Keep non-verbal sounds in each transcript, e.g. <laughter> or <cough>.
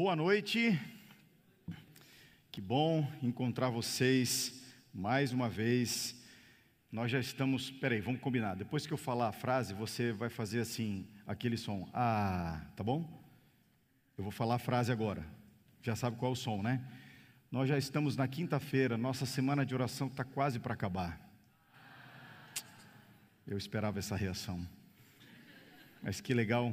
Boa noite. Que bom encontrar vocês mais uma vez. Nós já estamos. Peraí, vamos combinar. Depois que eu falar a frase, você vai fazer assim, aquele som. Ah, tá bom? Eu vou falar a frase agora. Já sabe qual é o som, né? Nós já estamos na quinta-feira, nossa semana de oração está quase para acabar. Eu esperava essa reação. Mas que legal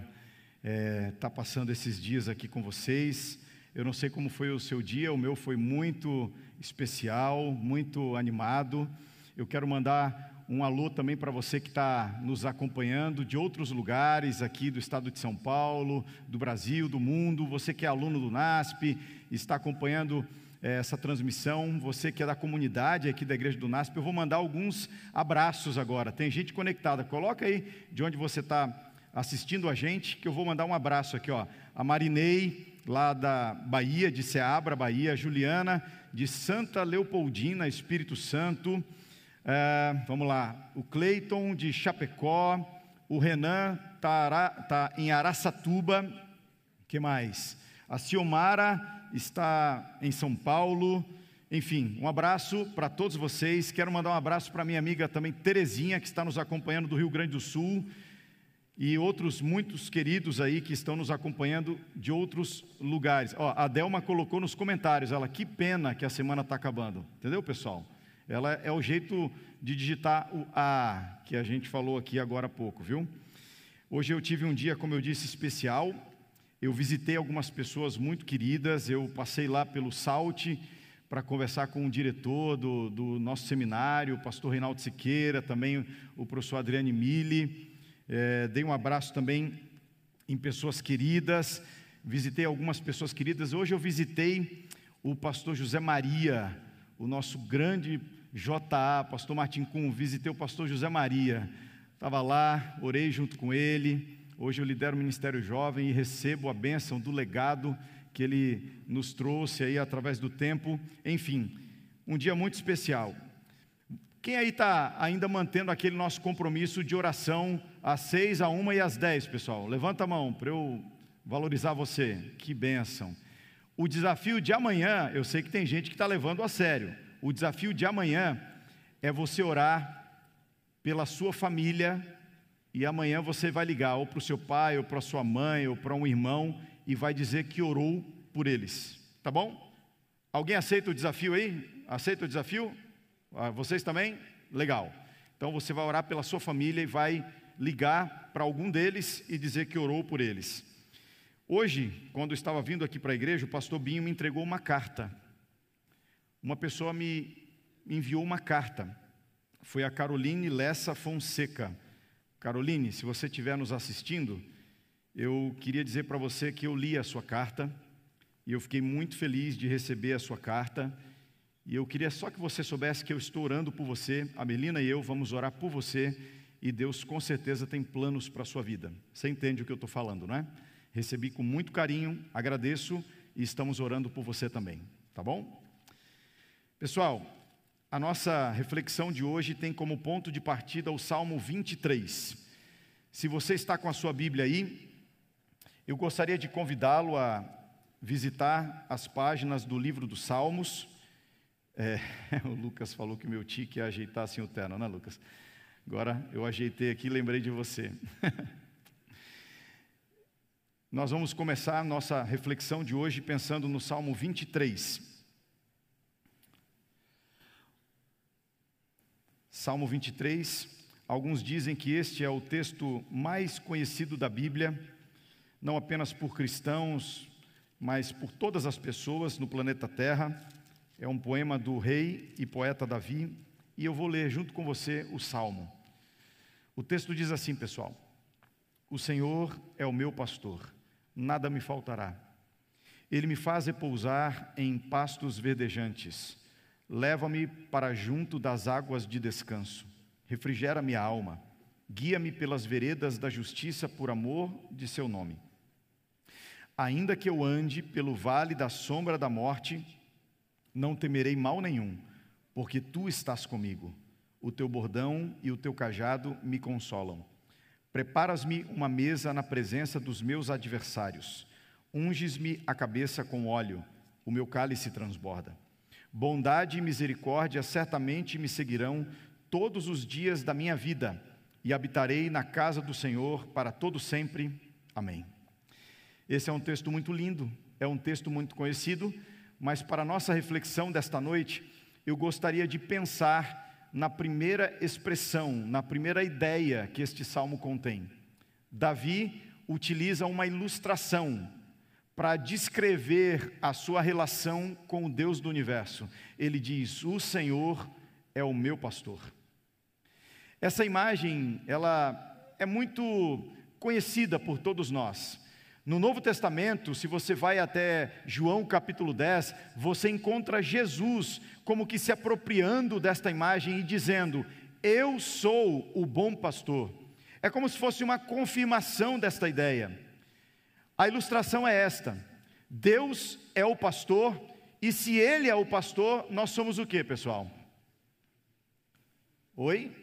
estar é, tá passando esses dias aqui com vocês. Eu não sei como foi o seu dia, o meu foi muito especial, muito animado. Eu quero mandar um alô também para você que está nos acompanhando de outros lugares aqui do estado de São Paulo, do Brasil, do mundo. Você que é aluno do NASP, está acompanhando é, essa transmissão. Você que é da comunidade aqui da Igreja do NASP, eu vou mandar alguns abraços agora. Tem gente conectada. Coloca aí de onde você está assistindo a gente, que eu vou mandar um abraço aqui, ó. A Marinei, lá da Bahia, de Ceabra, Bahia, Juliana, de Santa Leopoldina, Espírito Santo. É, vamos lá, o Cleiton de Chapecó, o Renan está tá em Araçatuba, que mais? A Ciomara está em São Paulo. Enfim, um abraço para todos vocês. Quero mandar um abraço para minha amiga também Terezinha, que está nos acompanhando do Rio Grande do Sul e outros muitos queridos aí que estão nos acompanhando de outros lugares. Ó, a Delma colocou nos comentários, ela, que pena que a semana está acabando. Entendeu, pessoal? Ela é o jeito de digitar o A, que a gente falou aqui agora há pouco, viu? Hoje eu tive um dia, como eu disse, especial. Eu visitei algumas pessoas muito queridas, eu passei lá pelo Salte para conversar com o diretor do, do nosso seminário, o pastor Reinaldo Siqueira, também o professor Adriane Mille. É, dei um abraço também em pessoas queridas, visitei algumas pessoas queridas. Hoje eu visitei o pastor José Maria, o nosso grande JA, pastor Martim Cum, visitei o pastor José Maria. Estava lá, orei junto com ele. Hoje eu lidero o Ministério Jovem e recebo a bênção do legado que ele nos trouxe aí através do tempo. Enfim, um dia muito especial. Quem aí está ainda mantendo aquele nosso compromisso de oração às seis, à uma e às dez, pessoal? Levanta a mão para eu valorizar você. Que bênção. O desafio de amanhã, eu sei que tem gente que está levando a sério. O desafio de amanhã é você orar pela sua família e amanhã você vai ligar ou para o seu pai, ou para a sua mãe, ou para um irmão e vai dizer que orou por eles. Tá bom? Alguém aceita o desafio aí? Aceita o desafio? Ah, vocês também? Legal. Então você vai orar pela sua família e vai ligar para algum deles e dizer que orou por eles. Hoje, quando eu estava vindo aqui para a igreja, o pastor Binho me entregou uma carta. Uma pessoa me enviou uma carta. Foi a Caroline Lessa Fonseca. Caroline, se você estiver nos assistindo, eu queria dizer para você que eu li a sua carta e eu fiquei muito feliz de receber a sua carta e eu queria só que você soubesse que eu estou orando por você, a Melina e eu vamos orar por você, e Deus com certeza tem planos para a sua vida. Você entende o que eu estou falando, não é? Recebi com muito carinho, agradeço e estamos orando por você também, tá bom? Pessoal, a nossa reflexão de hoje tem como ponto de partida o Salmo 23. Se você está com a sua Bíblia aí, eu gostaria de convidá-lo a visitar as páginas do livro dos Salmos. É, <laughs> o Lucas falou que meu tique é ajeitar assim o terno, né, Lucas? Agora eu ajeitei aqui e lembrei de você. <laughs> Nós vamos começar nossa reflexão de hoje pensando no Salmo 23. Salmo 23, alguns dizem que este é o texto mais conhecido da Bíblia, não apenas por cristãos, mas por todas as pessoas no planeta Terra. É um poema do rei e poeta Davi, e eu vou ler junto com você o salmo. O texto diz assim, pessoal: O Senhor é o meu pastor, nada me faltará. Ele me faz repousar em pastos verdejantes, leva-me para junto das águas de descanso, refrigera minha alma, guia-me pelas veredas da justiça por amor de seu nome. Ainda que eu ande pelo vale da sombra da morte, não temerei mal nenhum, porque tu estás comigo. O teu bordão e o teu cajado me consolam. Preparas-me uma mesa na presença dos meus adversários. Unges-me a cabeça com óleo, o meu cálice transborda. Bondade e misericórdia certamente me seguirão todos os dias da minha vida, e habitarei na casa do Senhor para todo sempre. Amém. Esse é um texto muito lindo, é um texto muito conhecido, mas para nossa reflexão desta noite, eu gostaria de pensar na primeira expressão, na primeira ideia que este salmo contém. Davi utiliza uma ilustração para descrever a sua relação com o Deus do universo. Ele diz: "O Senhor é o meu pastor". Essa imagem, ela é muito conhecida por todos nós. No Novo Testamento, se você vai até João capítulo 10, você encontra Jesus como que se apropriando desta imagem e dizendo: Eu sou o bom pastor. É como se fosse uma confirmação desta ideia. A ilustração é esta: Deus é o pastor, e se Ele é o pastor, nós somos o que, pessoal? Oi?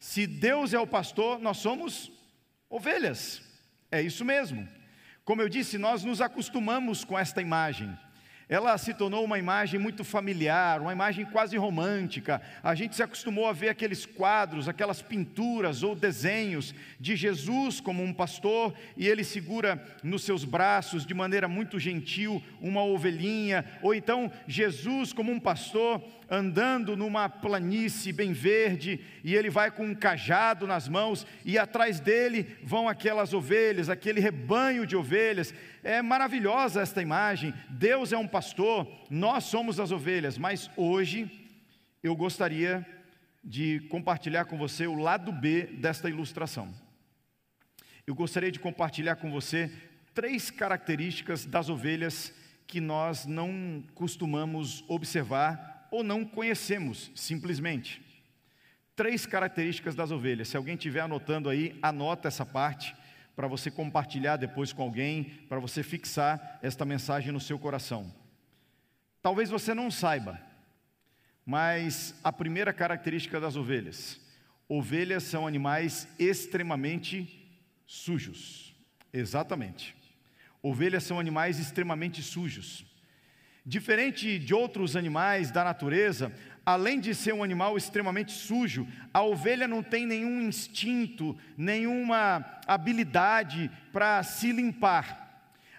Se Deus é o pastor, nós somos ovelhas. É isso mesmo. Como eu disse, nós nos acostumamos com esta imagem. Ela se tornou uma imagem muito familiar, uma imagem quase romântica. A gente se acostumou a ver aqueles quadros, aquelas pinturas ou desenhos de Jesus como um pastor e ele segura nos seus braços de maneira muito gentil uma ovelhinha, ou então Jesus como um pastor andando numa planície bem verde, e ele vai com um cajado nas mãos, e atrás dele vão aquelas ovelhas, aquele rebanho de ovelhas. É maravilhosa esta imagem. Deus é um pastor, nós somos as ovelhas, mas hoje eu gostaria de compartilhar com você o lado B desta ilustração. Eu gostaria de compartilhar com você três características das ovelhas que nós não costumamos observar ou não conhecemos, simplesmente. Três características das ovelhas. Se alguém estiver anotando aí, anota essa parte para você compartilhar depois com alguém, para você fixar esta mensagem no seu coração. Talvez você não saiba, mas a primeira característica das ovelhas: ovelhas são animais extremamente sujos. Exatamente. Ovelhas são animais extremamente sujos. Diferente de outros animais da natureza, além de ser um animal extremamente sujo, a ovelha não tem nenhum instinto, nenhuma habilidade para se limpar.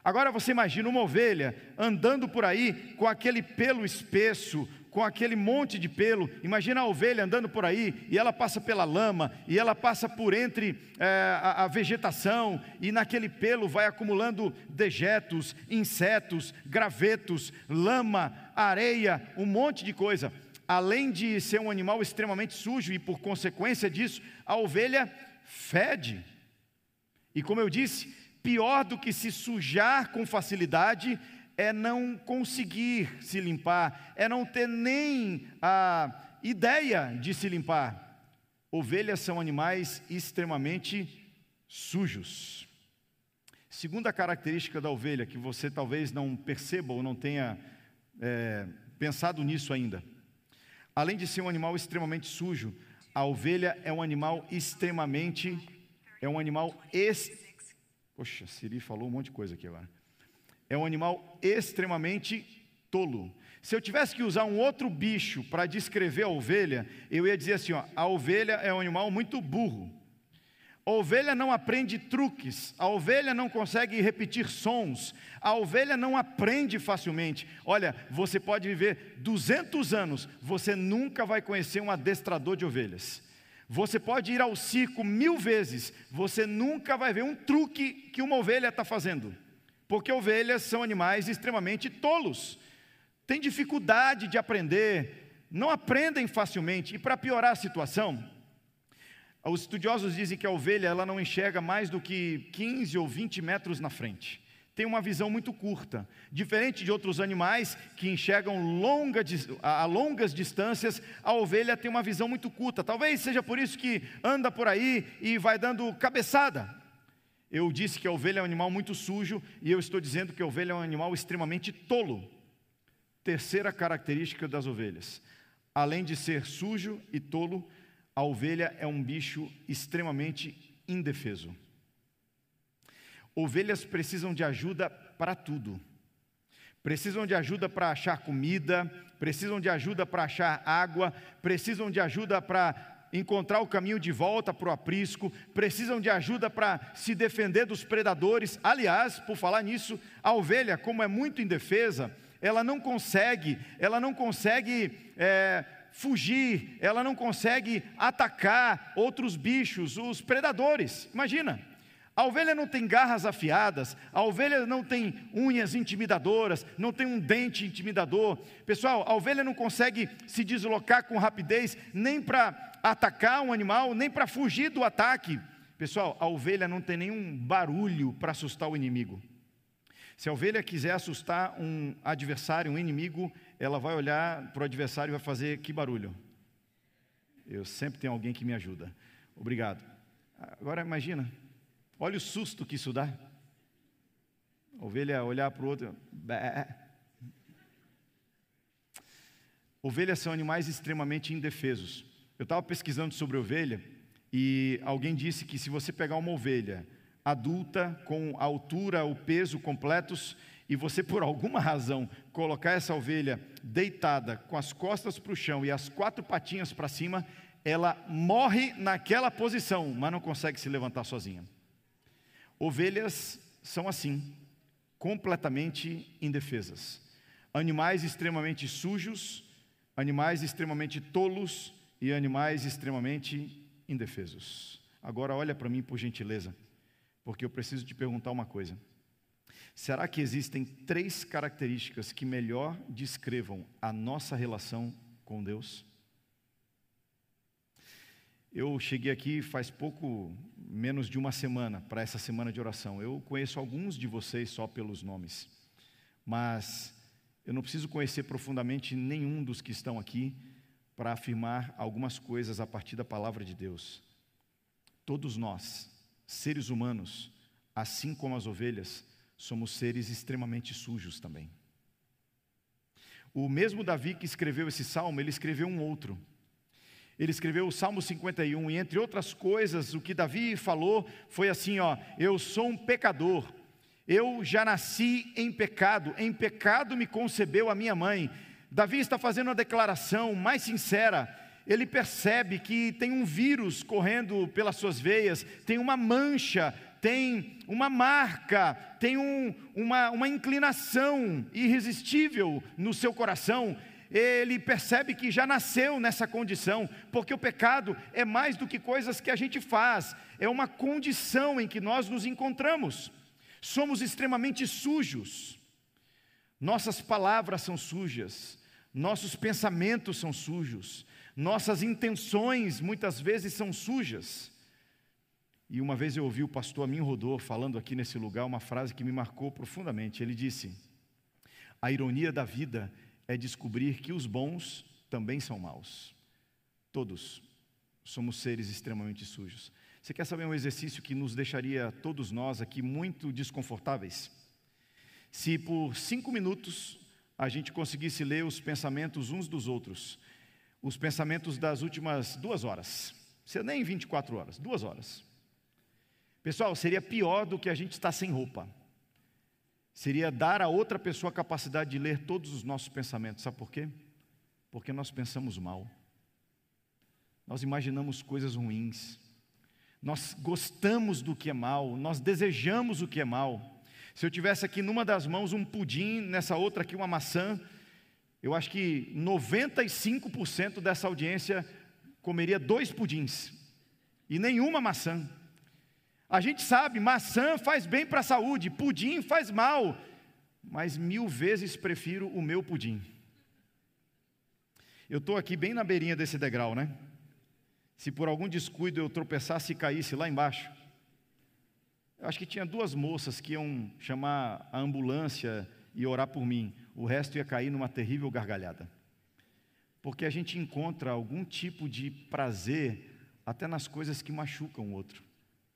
Agora você imagina uma ovelha andando por aí com aquele pelo espesso, com aquele monte de pelo. Imagina a ovelha andando por aí e ela passa pela lama e ela passa por entre é, a, a vegetação e naquele pelo vai acumulando dejetos, insetos, gravetos, lama, areia, um monte de coisa. Além de ser um animal extremamente sujo e por consequência disso, a ovelha fede. E como eu disse, pior do que se sujar com facilidade é não conseguir se limpar, é não ter nem a ideia de se limpar. Ovelhas são animais extremamente sujos. Segunda característica da ovelha, que você talvez não perceba ou não tenha é, pensado nisso ainda. Além de ser um animal extremamente sujo, a ovelha é um animal extremamente, é um animal ex... Poxa, Siri falou um monte de coisa aqui agora é um animal extremamente tolo. Se eu tivesse que usar um outro bicho para descrever a ovelha, eu ia dizer assim: ó, a ovelha é um animal muito burro. A ovelha não aprende truques, a ovelha não consegue repetir sons, a ovelha não aprende facilmente. Olha, você pode viver 200 anos, você nunca vai conhecer um adestrador de ovelhas. Você pode ir ao circo mil vezes, você nunca vai ver um truque que uma ovelha está fazendo porque ovelhas são animais extremamente tolos, têm dificuldade de aprender, não aprendem facilmente, e para piorar a situação, os estudiosos dizem que a ovelha ela não enxerga mais do que 15 ou 20 metros na frente. Tem uma visão muito curta, diferente de outros animais que enxergam longa, a longas distâncias, a ovelha tem uma visão muito curta. Talvez seja por isso que anda por aí e vai dando cabeçada. Eu disse que a ovelha é um animal muito sujo e eu estou dizendo que a ovelha é um animal extremamente tolo. Terceira característica das ovelhas: além de ser sujo e tolo, a ovelha é um bicho extremamente indefeso. Ovelhas precisam de ajuda para tudo. Precisam de ajuda para achar comida, precisam de ajuda para achar água, precisam de ajuda para encontrar o caminho de volta para o aprisco, precisam de ajuda para se defender dos predadores. Aliás, por falar nisso, a ovelha, como é muito indefesa, ela não consegue, ela não consegue é, fugir, ela não consegue atacar outros bichos, os predadores. Imagina. A ovelha não tem garras afiadas, a ovelha não tem unhas intimidadoras, não tem um dente intimidador. Pessoal, a ovelha não consegue se deslocar com rapidez nem para atacar um animal, nem para fugir do ataque. Pessoal, a ovelha não tem nenhum barulho para assustar o inimigo. Se a ovelha quiser assustar um adversário, um inimigo, ela vai olhar para o adversário e vai fazer que barulho? Eu sempre tenho alguém que me ajuda. Obrigado. Agora imagina, olha o susto que isso dá. A ovelha olhar para o outro. Bé. Ovelhas são animais extremamente indefesos. Eu estava pesquisando sobre ovelha e alguém disse que se você pegar uma ovelha adulta, com a altura, o peso completos, e você por alguma razão colocar essa ovelha deitada, com as costas para o chão e as quatro patinhas para cima, ela morre naquela posição, mas não consegue se levantar sozinha. Ovelhas são assim, completamente indefesas. Animais extremamente sujos, animais extremamente tolos, e animais extremamente indefesos. Agora olha para mim por gentileza, porque eu preciso te perguntar uma coisa. Será que existem três características que melhor descrevam a nossa relação com Deus? Eu cheguei aqui faz pouco menos de uma semana para essa semana de oração. Eu conheço alguns de vocês só pelos nomes, mas eu não preciso conhecer profundamente nenhum dos que estão aqui para afirmar algumas coisas a partir da palavra de Deus. Todos nós, seres humanos, assim como as ovelhas, somos seres extremamente sujos também. O mesmo Davi que escreveu esse salmo, ele escreveu um outro. Ele escreveu o Salmo 51, e entre outras coisas, o que Davi falou foi assim: ó, eu sou um pecador, eu já nasci em pecado, em pecado me concebeu a minha mãe, Davi está fazendo uma declaração mais sincera. Ele percebe que tem um vírus correndo pelas suas veias, tem uma mancha, tem uma marca, tem um, uma, uma inclinação irresistível no seu coração. Ele percebe que já nasceu nessa condição, porque o pecado é mais do que coisas que a gente faz, é uma condição em que nós nos encontramos. Somos extremamente sujos, nossas palavras são sujas, nossos pensamentos são sujos, nossas intenções muitas vezes são sujas. E uma vez eu ouvi o pastor Amin Rodor falando aqui nesse lugar uma frase que me marcou profundamente. Ele disse: A ironia da vida é descobrir que os bons também são maus. Todos somos seres extremamente sujos. Você quer saber um exercício que nos deixaria todos nós aqui muito desconfortáveis? Se por cinco minutos a gente conseguisse ler os pensamentos uns dos outros, os pensamentos das últimas duas horas, se nem 24 horas, duas horas. Pessoal, seria pior do que a gente estar sem roupa. Seria dar a outra pessoa a capacidade de ler todos os nossos pensamentos. Sabe por quê? Porque nós pensamos mal. Nós imaginamos coisas ruins. Nós gostamos do que é mal, nós desejamos o que é mal. Se eu tivesse aqui numa das mãos um pudim, nessa outra aqui uma maçã, eu acho que 95% dessa audiência comeria dois pudins e nenhuma maçã. A gente sabe, maçã faz bem para a saúde, pudim faz mal, mas mil vezes prefiro o meu pudim. Eu estou aqui bem na beirinha desse degrau, né? Se por algum descuido eu tropeçasse e caísse lá embaixo, eu acho que tinha duas moças que iam chamar a ambulância e orar por mim. O resto ia cair numa terrível gargalhada. Porque a gente encontra algum tipo de prazer até nas coisas que machucam o outro.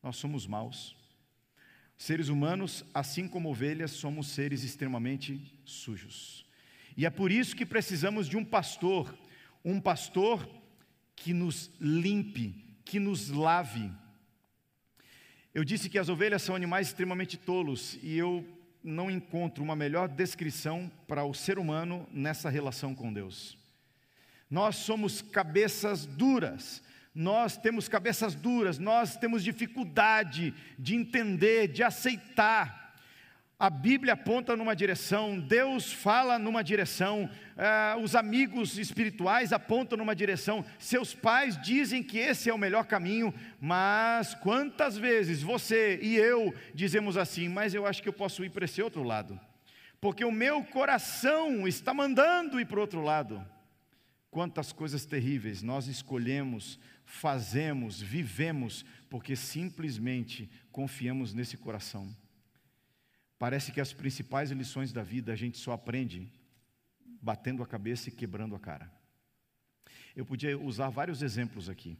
Nós somos maus. Seres humanos, assim como ovelhas, somos seres extremamente sujos. E é por isso que precisamos de um pastor, um pastor que nos limpe, que nos lave, Eu disse que as ovelhas são animais extremamente tolos e eu não encontro uma melhor descrição para o ser humano nessa relação com Deus. Nós somos cabeças duras, nós temos cabeças duras, nós temos dificuldade de entender, de aceitar a Bíblia aponta numa direção, Deus fala numa direção, eh, os amigos espirituais apontam numa direção, seus pais dizem que esse é o melhor caminho, mas quantas vezes você e eu dizemos assim, mas eu acho que eu posso ir para esse outro lado, porque o meu coração está mandando ir para o outro lado. Quantas coisas terríveis nós escolhemos, fazemos, vivemos, porque simplesmente confiamos nesse coração. Parece que as principais lições da vida a gente só aprende batendo a cabeça e quebrando a cara. Eu podia usar vários exemplos aqui: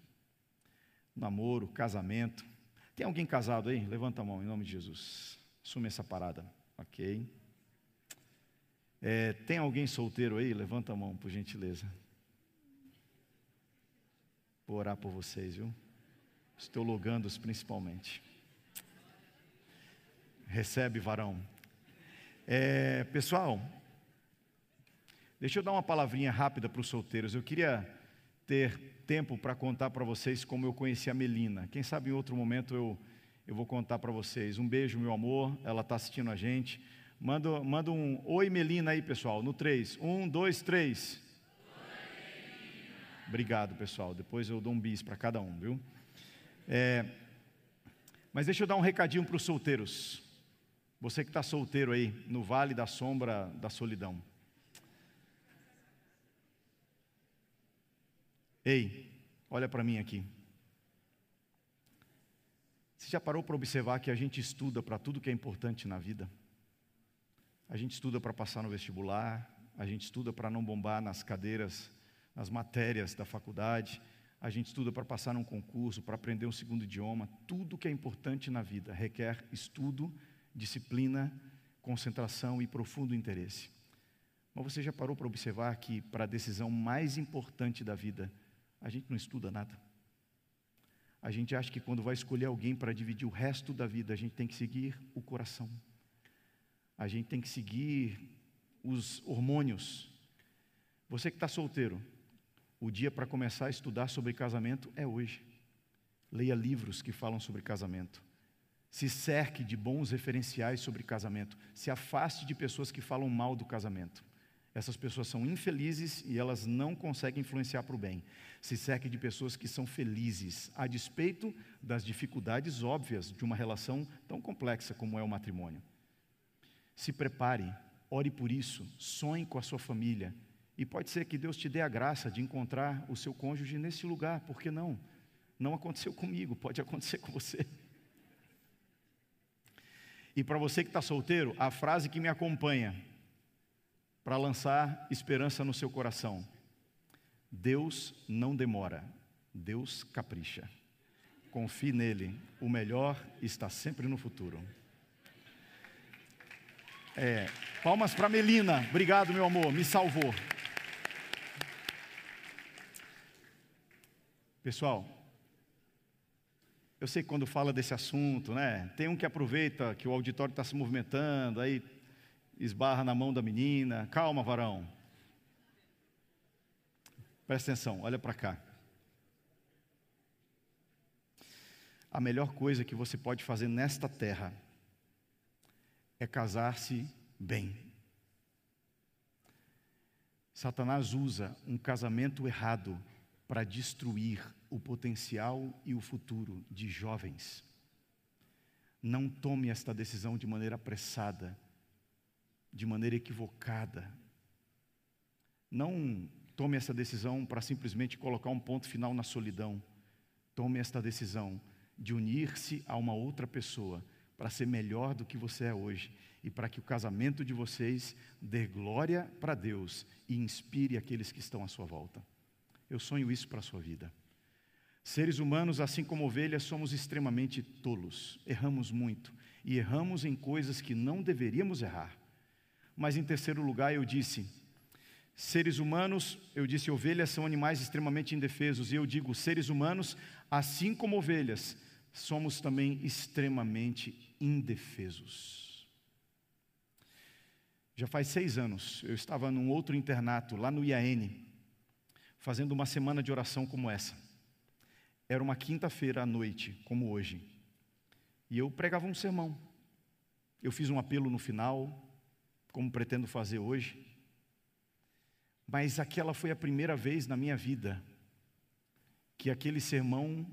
namoro, casamento. Tem alguém casado aí? Levanta a mão em nome de Jesus. Assume essa parada, ok? É, tem alguém solteiro aí? Levanta a mão, por gentileza. Vou orar por vocês, viu? Os principalmente. Recebe, varão. É, pessoal, deixa eu dar uma palavrinha rápida para os solteiros. Eu queria ter tempo para contar para vocês como eu conheci a Melina. Quem sabe em outro momento eu, eu vou contar para vocês. Um beijo, meu amor. Ela está assistindo a gente. Manda, manda um oi, Melina, aí, pessoal. No 3. Um, dois, três. Obrigado, pessoal. Depois eu dou um bis para cada um, viu? É, mas deixa eu dar um recadinho para os solteiros. Você que está solteiro aí, no vale da sombra da solidão. Ei, olha para mim aqui. Você já parou para observar que a gente estuda para tudo que é importante na vida? A gente estuda para passar no vestibular, a gente estuda para não bombar nas cadeiras, nas matérias da faculdade, a gente estuda para passar num concurso, para aprender um segundo idioma. Tudo que é importante na vida requer estudo disciplina, concentração e profundo interesse. Mas você já parou para observar que para a decisão mais importante da vida, a gente não estuda nada? A gente acha que quando vai escolher alguém para dividir o resto da vida, a gente tem que seguir o coração. A gente tem que seguir os hormônios. Você que está solteiro, o dia para começar a estudar sobre casamento é hoje. Leia livros que falam sobre casamento. Se cerque de bons referenciais sobre casamento. Se afaste de pessoas que falam mal do casamento. Essas pessoas são infelizes e elas não conseguem influenciar para o bem. Se cerque de pessoas que são felizes, a despeito das dificuldades óbvias de uma relação tão complexa como é o matrimônio. Se prepare, ore por isso, sonhe com a sua família. E pode ser que Deus te dê a graça de encontrar o seu cônjuge nesse lugar, por que não? Não aconteceu comigo, pode acontecer com você. E para você que está solteiro, a frase que me acompanha para lançar esperança no seu coração: Deus não demora, Deus capricha. Confie nele, o melhor está sempre no futuro. É, palmas para Melina, obrigado meu amor, me salvou. Pessoal, eu sei que quando fala desse assunto, né? Tem um que aproveita que o auditório está se movimentando, aí esbarra na mão da menina. Calma, varão. Presta atenção, olha para cá. A melhor coisa que você pode fazer nesta terra é casar-se bem. Satanás usa um casamento errado para destruir o potencial e o futuro de jovens. Não tome esta decisão de maneira apressada, de maneira equivocada. Não tome essa decisão para simplesmente colocar um ponto final na solidão. Tome esta decisão de unir-se a uma outra pessoa para ser melhor do que você é hoje e para que o casamento de vocês dê glória para Deus e inspire aqueles que estão à sua volta. Eu sonho isso para a sua vida. Seres humanos, assim como ovelhas, somos extremamente tolos, erramos muito e erramos em coisas que não deveríamos errar. Mas em terceiro lugar, eu disse: seres humanos, eu disse, ovelhas são animais extremamente indefesos, e eu digo, seres humanos, assim como ovelhas, somos também extremamente indefesos. Já faz seis anos, eu estava num outro internato, lá no IAN, fazendo uma semana de oração como essa. Era uma quinta-feira à noite, como hoje. E eu pregava um sermão. Eu fiz um apelo no final, como pretendo fazer hoje. Mas aquela foi a primeira vez na minha vida que aquele sermão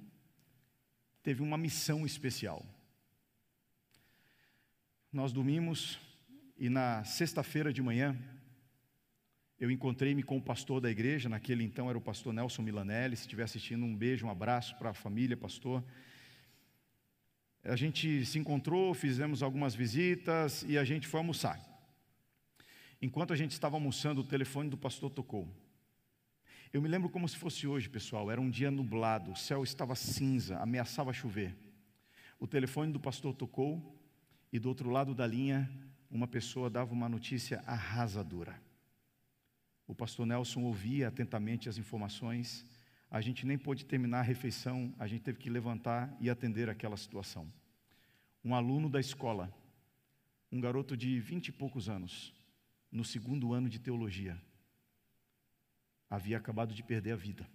teve uma missão especial. Nós dormimos e na sexta-feira de manhã eu encontrei-me com o pastor da igreja, naquele então era o pastor Nelson Milanelli. Se estiver assistindo, um beijo, um abraço para a família, pastor. A gente se encontrou, fizemos algumas visitas e a gente foi almoçar. Enquanto a gente estava almoçando, o telefone do pastor tocou. Eu me lembro como se fosse hoje, pessoal. Era um dia nublado, o céu estava cinza, ameaçava chover. O telefone do pastor tocou e do outro lado da linha, uma pessoa dava uma notícia arrasadora. O pastor Nelson ouvia atentamente as informações. A gente nem pôde terminar a refeição, a gente teve que levantar e atender aquela situação. Um aluno da escola, um garoto de vinte e poucos anos, no segundo ano de teologia, havia acabado de perder a vida.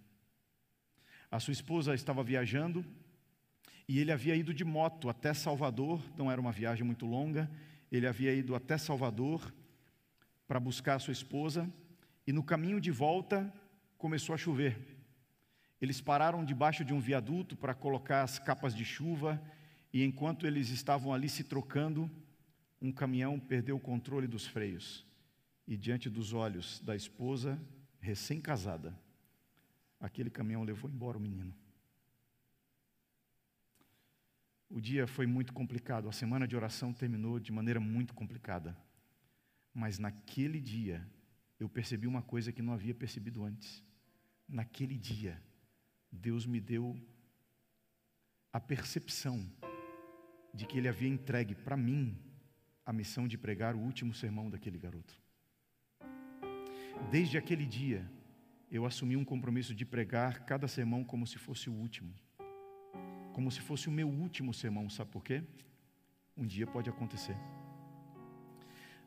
A sua esposa estava viajando e ele havia ido de moto até Salvador, não era uma viagem muito longa, ele havia ido até Salvador para buscar a sua esposa e no caminho de volta começou a chover. Eles pararam debaixo de um viaduto para colocar as capas de chuva e enquanto eles estavam ali se trocando, um caminhão perdeu o controle dos freios e diante dos olhos da esposa recém-casada, aquele caminhão levou embora o menino. O dia foi muito complicado, a semana de oração terminou de maneira muito complicada. Mas naquele dia, eu percebi uma coisa que não havia percebido antes. Naquele dia, Deus me deu a percepção de que Ele havia entregue para mim a missão de pregar o último sermão daquele garoto. Desde aquele dia, eu assumi um compromisso de pregar cada sermão como se fosse o último. Como se fosse o meu último sermão, sabe por quê? Um dia pode acontecer.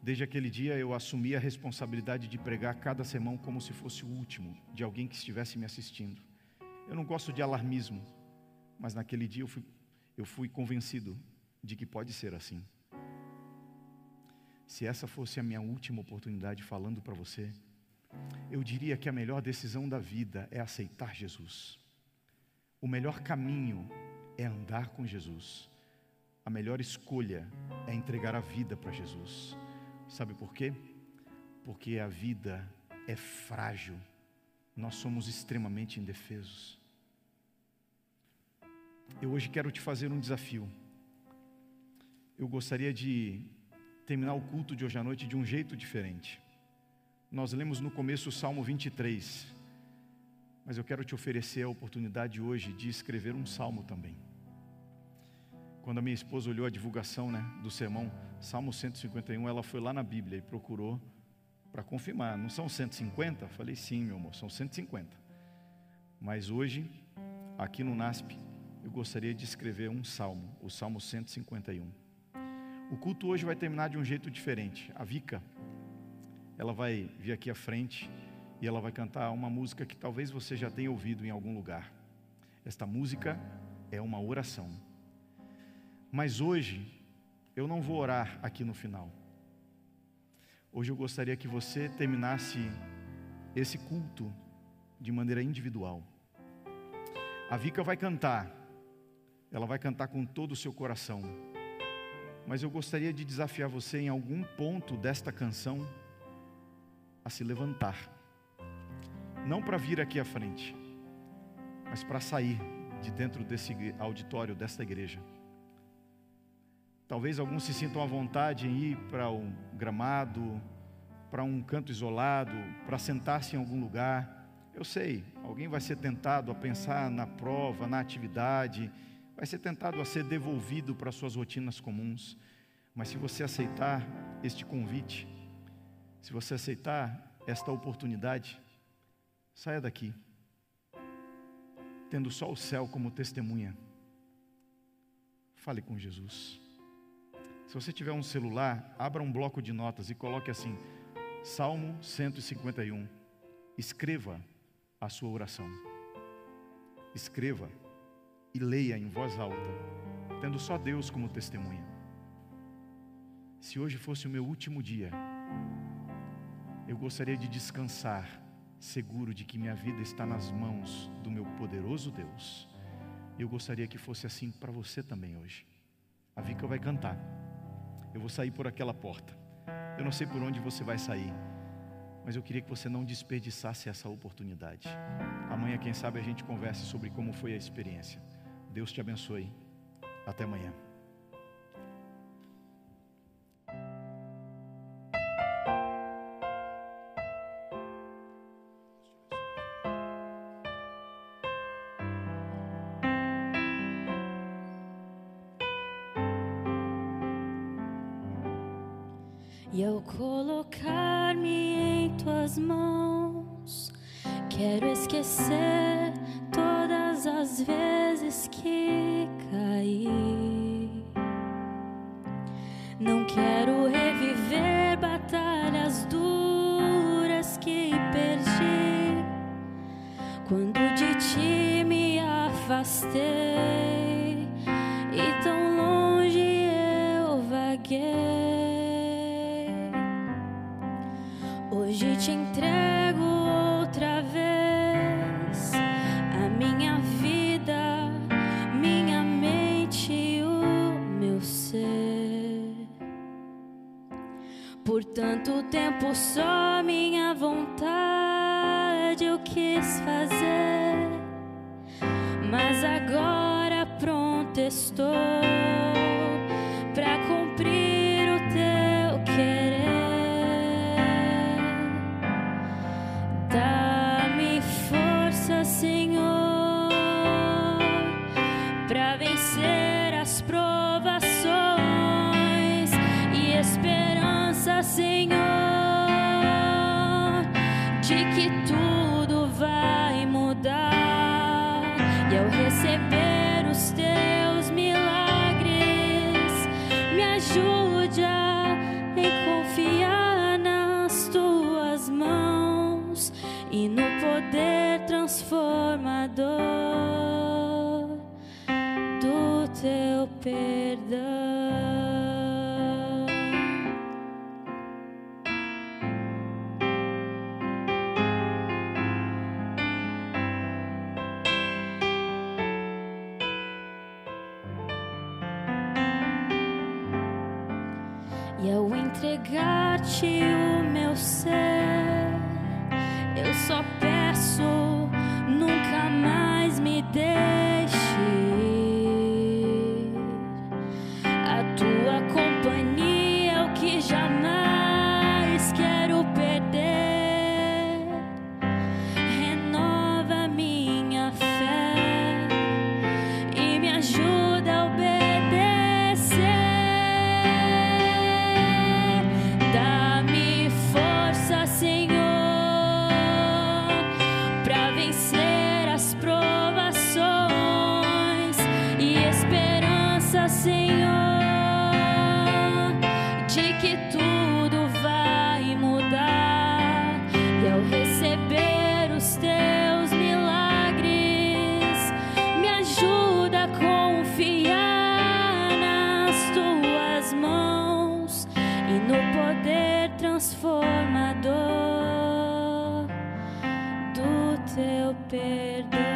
Desde aquele dia eu assumi a responsabilidade de pregar cada sermão como se fosse o último de alguém que estivesse me assistindo. Eu não gosto de alarmismo, mas naquele dia eu fui, eu fui convencido de que pode ser assim. Se essa fosse a minha última oportunidade falando para você, eu diria que a melhor decisão da vida é aceitar Jesus. O melhor caminho é andar com Jesus. A melhor escolha é entregar a vida para Jesus. Sabe por quê? Porque a vida é frágil. Nós somos extremamente indefesos. Eu hoje quero te fazer um desafio. Eu gostaria de terminar o culto de hoje à noite de um jeito diferente. Nós lemos no começo o Salmo 23, mas eu quero te oferecer a oportunidade hoje de escrever um salmo também. Quando a minha esposa olhou a divulgação né, do sermão, Salmo 151, ela foi lá na Bíblia e procurou para confirmar. Não são 150? Falei, sim, meu amor, são 150. Mas hoje, aqui no NASP, eu gostaria de escrever um salmo, o Salmo 151. O culto hoje vai terminar de um jeito diferente. A Vika, ela vai vir aqui à frente e ela vai cantar uma música que talvez você já tenha ouvido em algum lugar. Esta música é uma oração. Mas hoje eu não vou orar aqui no final. Hoje eu gostaria que você terminasse esse culto de maneira individual. A Vika vai cantar, ela vai cantar com todo o seu coração. Mas eu gostaria de desafiar você em algum ponto desta canção a se levantar. Não para vir aqui à frente, mas para sair de dentro desse auditório, desta igreja. Talvez alguns se sintam à vontade em ir para um gramado, para um canto isolado, para sentar-se em algum lugar. Eu sei, alguém vai ser tentado a pensar na prova, na atividade, vai ser tentado a ser devolvido para suas rotinas comuns. Mas se você aceitar este convite, se você aceitar esta oportunidade, saia daqui, tendo só o céu como testemunha, Fale com Jesus. Se você tiver um celular, abra um bloco de notas e coloque assim: Salmo 151. Escreva a sua oração. Escreva e leia em voz alta, tendo só Deus como testemunha. Se hoje fosse o meu último dia, eu gostaria de descansar, seguro de que minha vida está nas mãos do meu poderoso Deus. Eu gostaria que fosse assim para você também hoje. A Vika vai cantar. Eu vou sair por aquela porta. Eu não sei por onde você vai sair, mas eu queria que você não desperdiçasse essa oportunidade. Amanhã, quem sabe, a gente converse sobre como foi a experiência. Deus te abençoe. Até amanhã. Quero esquecer todas as vezes que caí. Não quero reviver batalhas duras que perdi quando de ti me afastei tempo só minha vontade eu quis fazer, mas agora pronto estou entregar-te o meu ser, eu só peço, nunca mais me deixe no poder transformador do teu perdão.